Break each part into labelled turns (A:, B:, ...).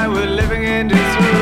A: I were living in
B: disarray.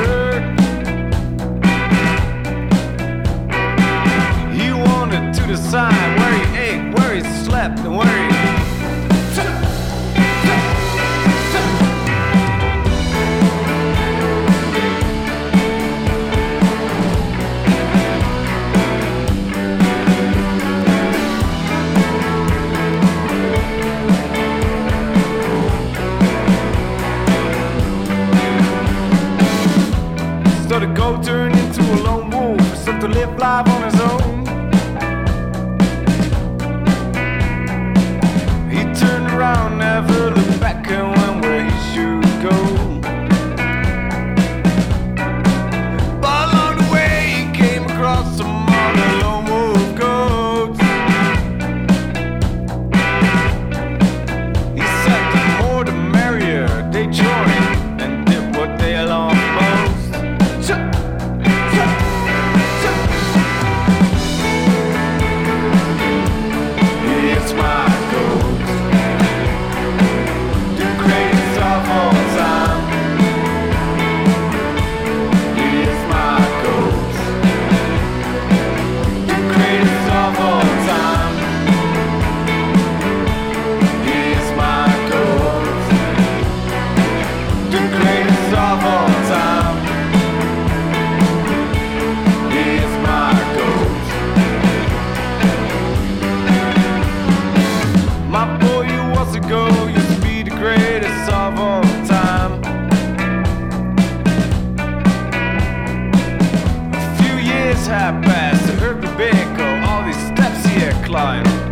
B: Steps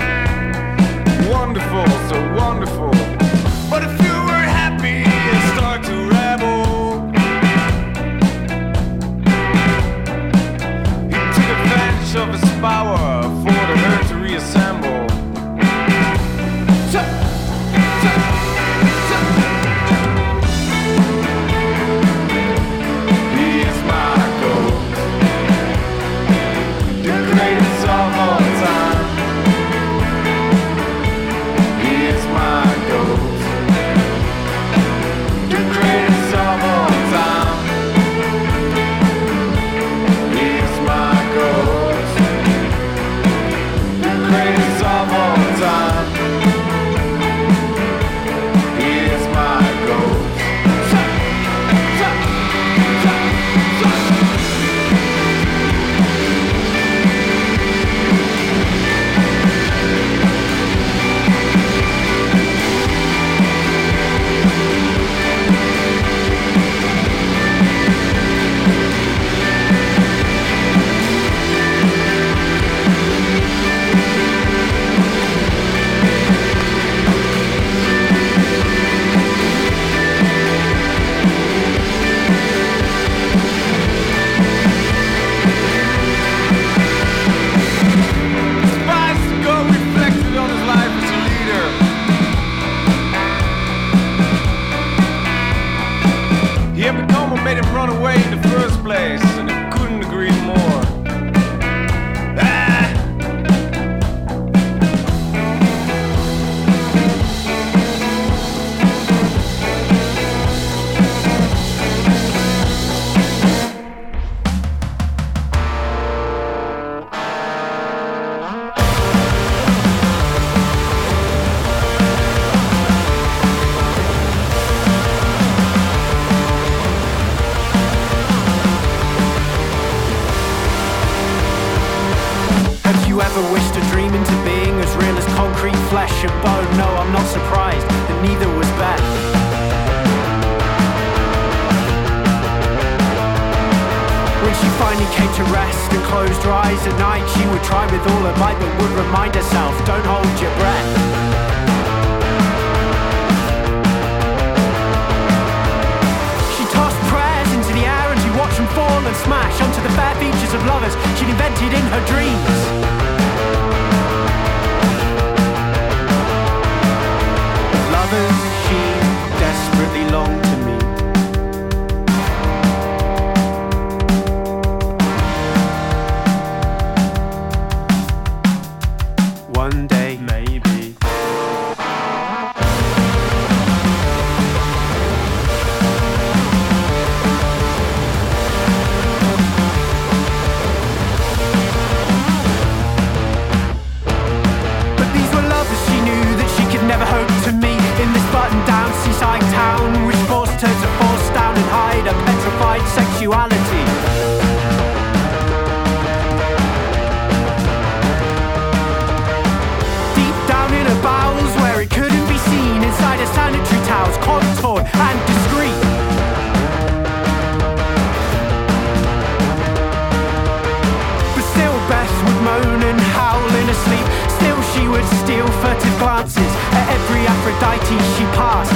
B: glances at every Aphrodite she passed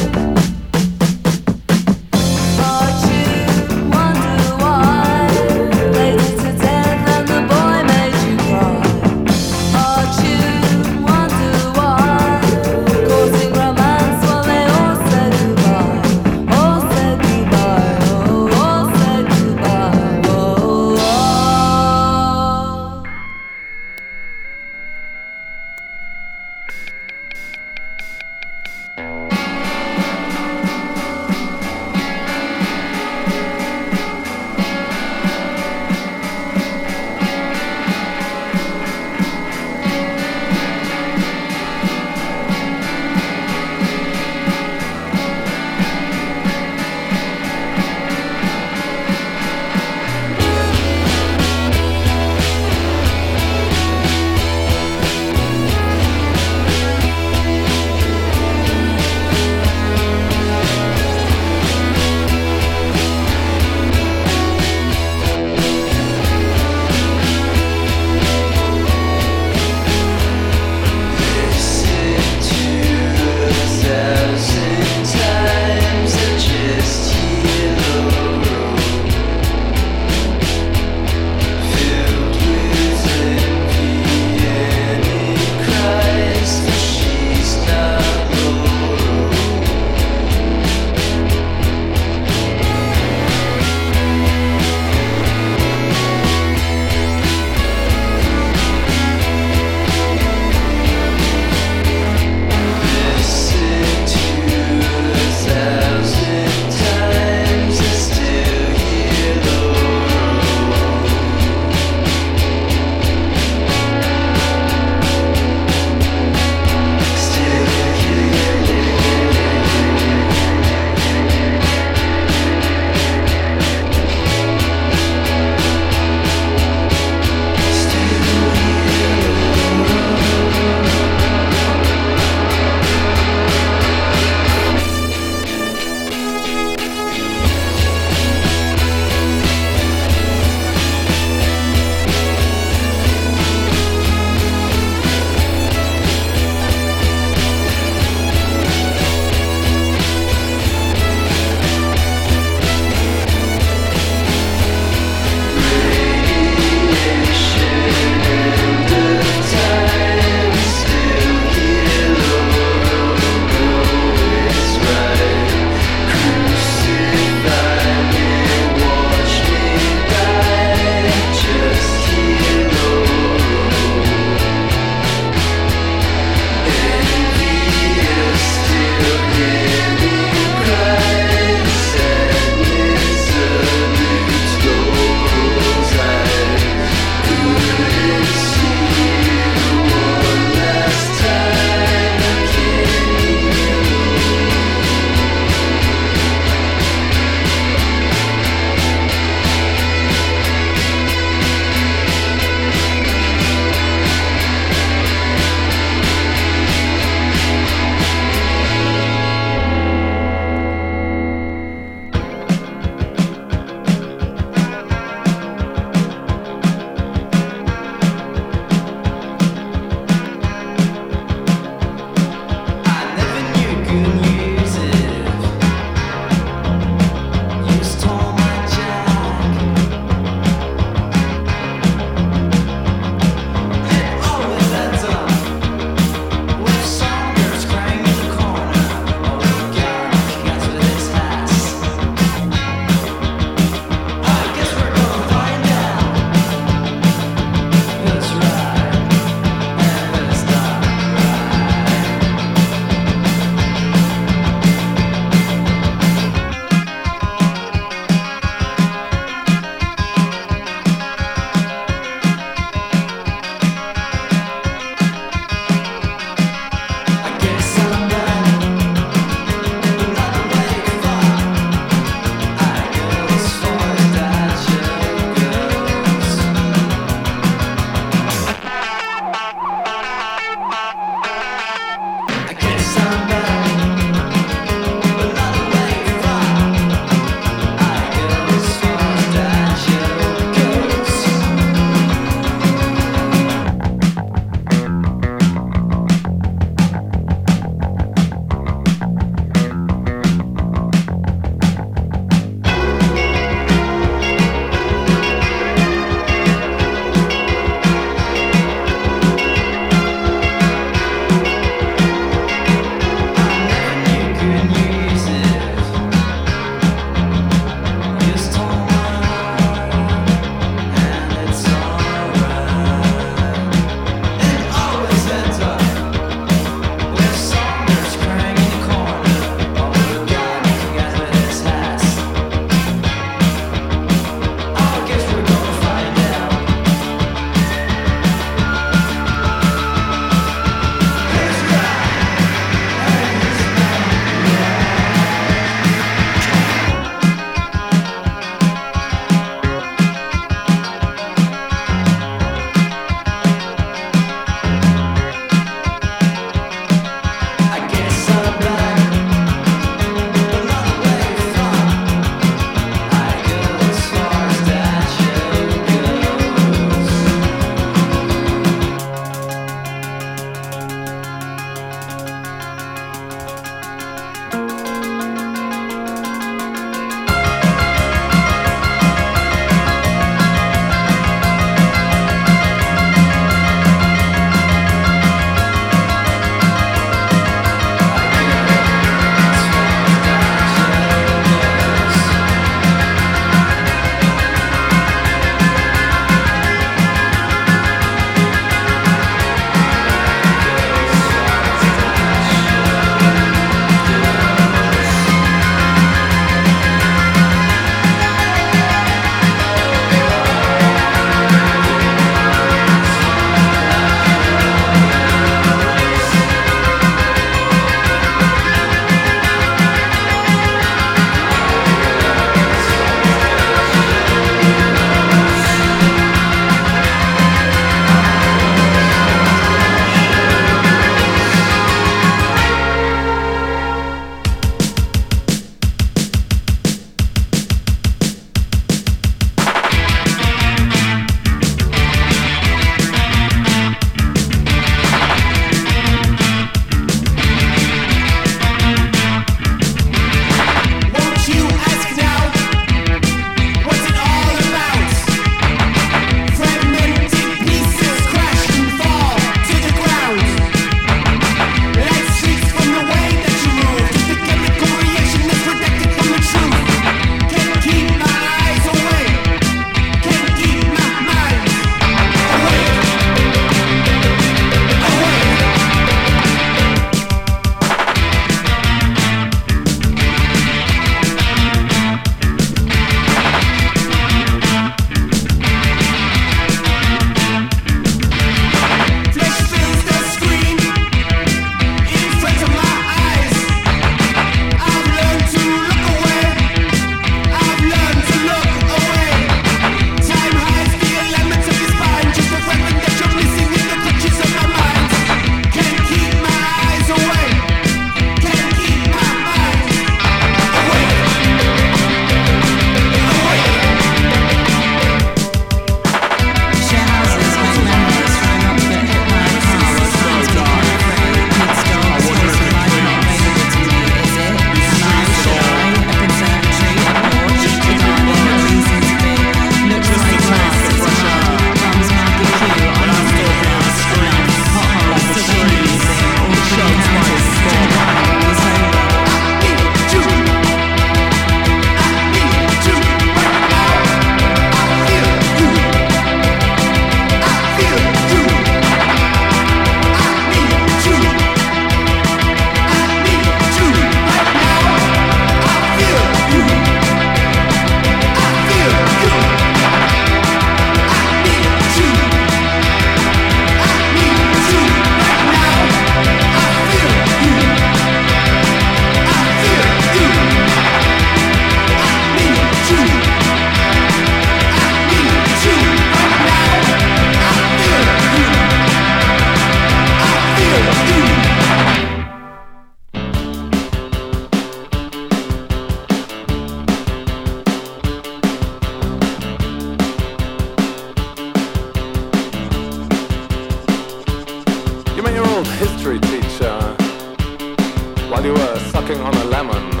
A: sucking on a lemon.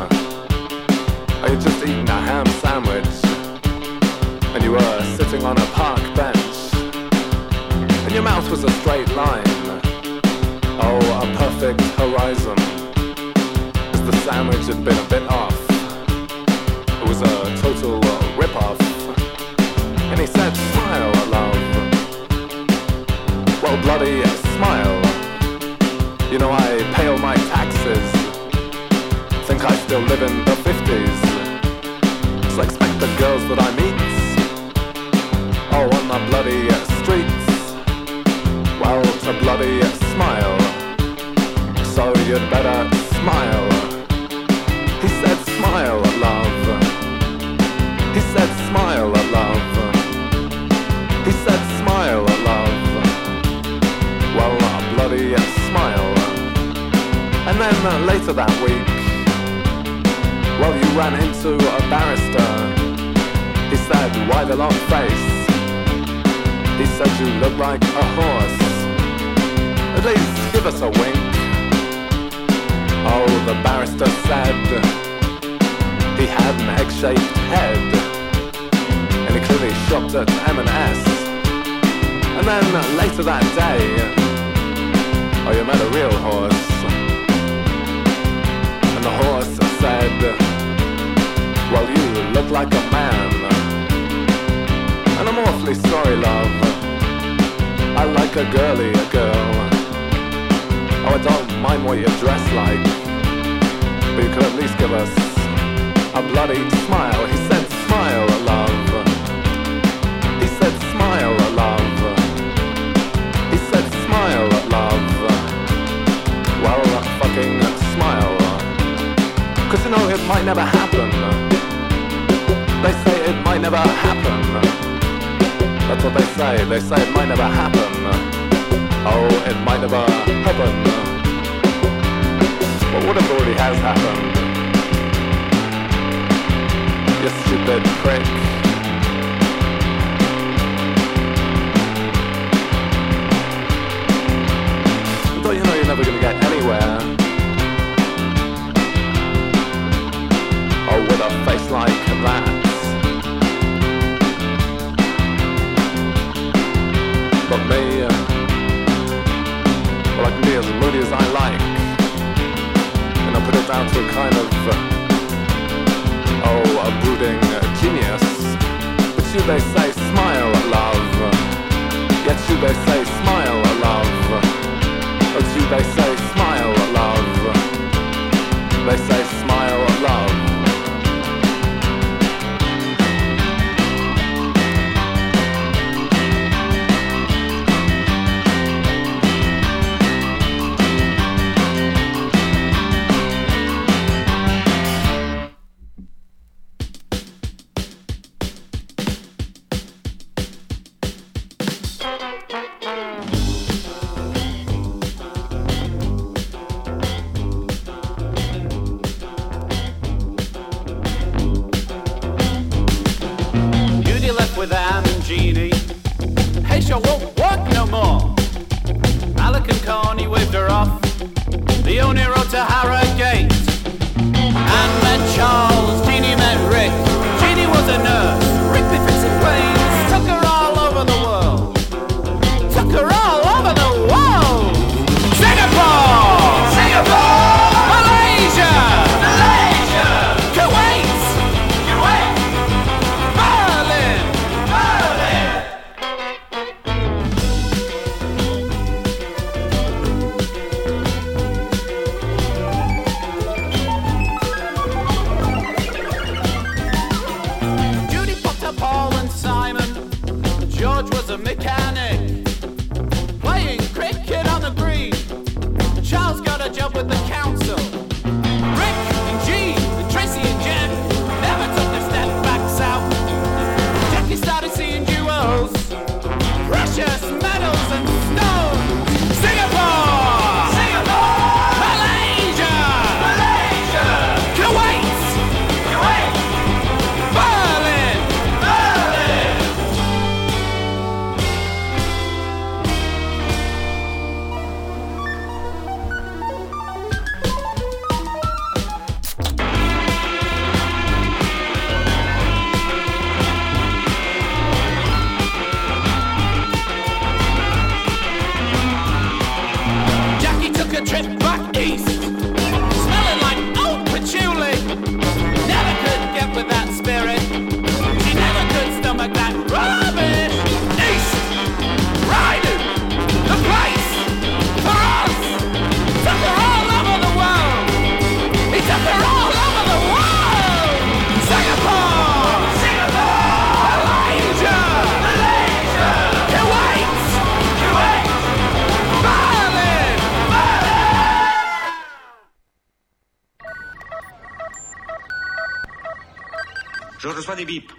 A: Or you just eating a ham sandwich and you were sitting on a park bench and your mouth was a straight line. Oh, a perfect horizon. As the sandwich had been a bit off. It was a total rip-off. And he said, smile, love. Well, bloody still live in the 50s. So expect the girls that I meet. Oh, on the bloody streets. Well, to bloody smile. So you'd better smile. He said, smile, love. He said, smile, love. He said, smile, love. Well, a bloody smile. And then uh, later that week, ran into a barrister. He said, why the long face? He said, you look like a horse. At least give us a wink. Oh, the barrister said he had an egg-shaped head, and he clearly shopped at M&S. And then later that day, oh, you met a real horse, well, you look like a man, and I'm awfully sorry, love. I like a girly a girl. Oh, I don't mind what you dress like, but you could at least give us a bloody smile. He said, smile, love. He said, smile, love. He said, smile, love. Well, fucking smile. Cause you know it might never happen. They say it might never happen. That's what they say. They say it might never happen. Oh, it might never happen. But what if it already has happened? You stupid prick. Don't you know you're never gonna get anywhere? Oh, with a face like that. Be as moody as I like. And I put it down to a kind of, uh, oh, a brooding uh, genius. But you, they say, smile, love. Yet you, they say, smile, love. But you, they say, smile, love. They say,
C: with and Jeannie. Hey, show won't work no more. Alec and Connie waved her off. The only road to Harrogate. Anne met Charles, Jeannie met Rick. Jeannie was a nurse.
D: Reçois des bips.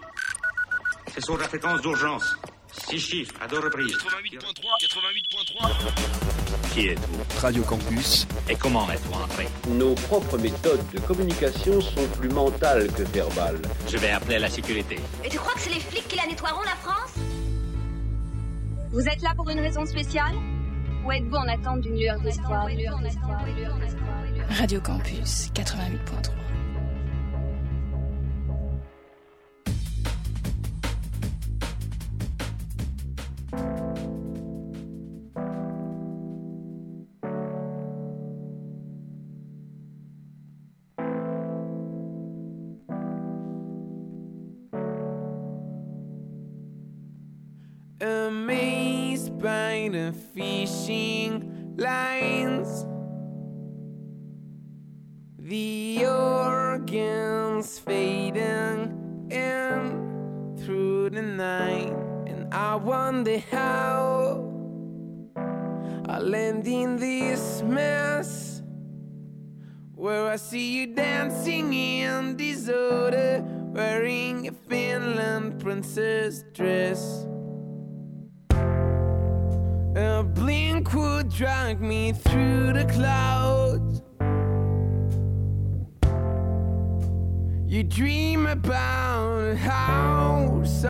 D: Ce sont de la fréquence d'urgence. Six chiffres, à deux reprises.
E: 88.3, 88.3.
F: Qui êtes-vous?
G: Radio Campus.
F: Et comment êtes-vous entré?
H: Nos propres méthodes de communication sont plus mentales que verbales.
F: Je vais appeler la sécurité.
I: Et tu crois que c'est les flics qui la nettoieront, la France?
J: Vous êtes là pour une raison spéciale? Ou êtes-vous en attente d'une lueur d'espoir?
K: Radio Campus 88.3
L: By the fishing lines, the organs fading in through the night, and I wonder how I land in this mess. Where I see you dancing in disorder, wearing a Finland princess dress. A blink would drag me through the clouds. You dream about how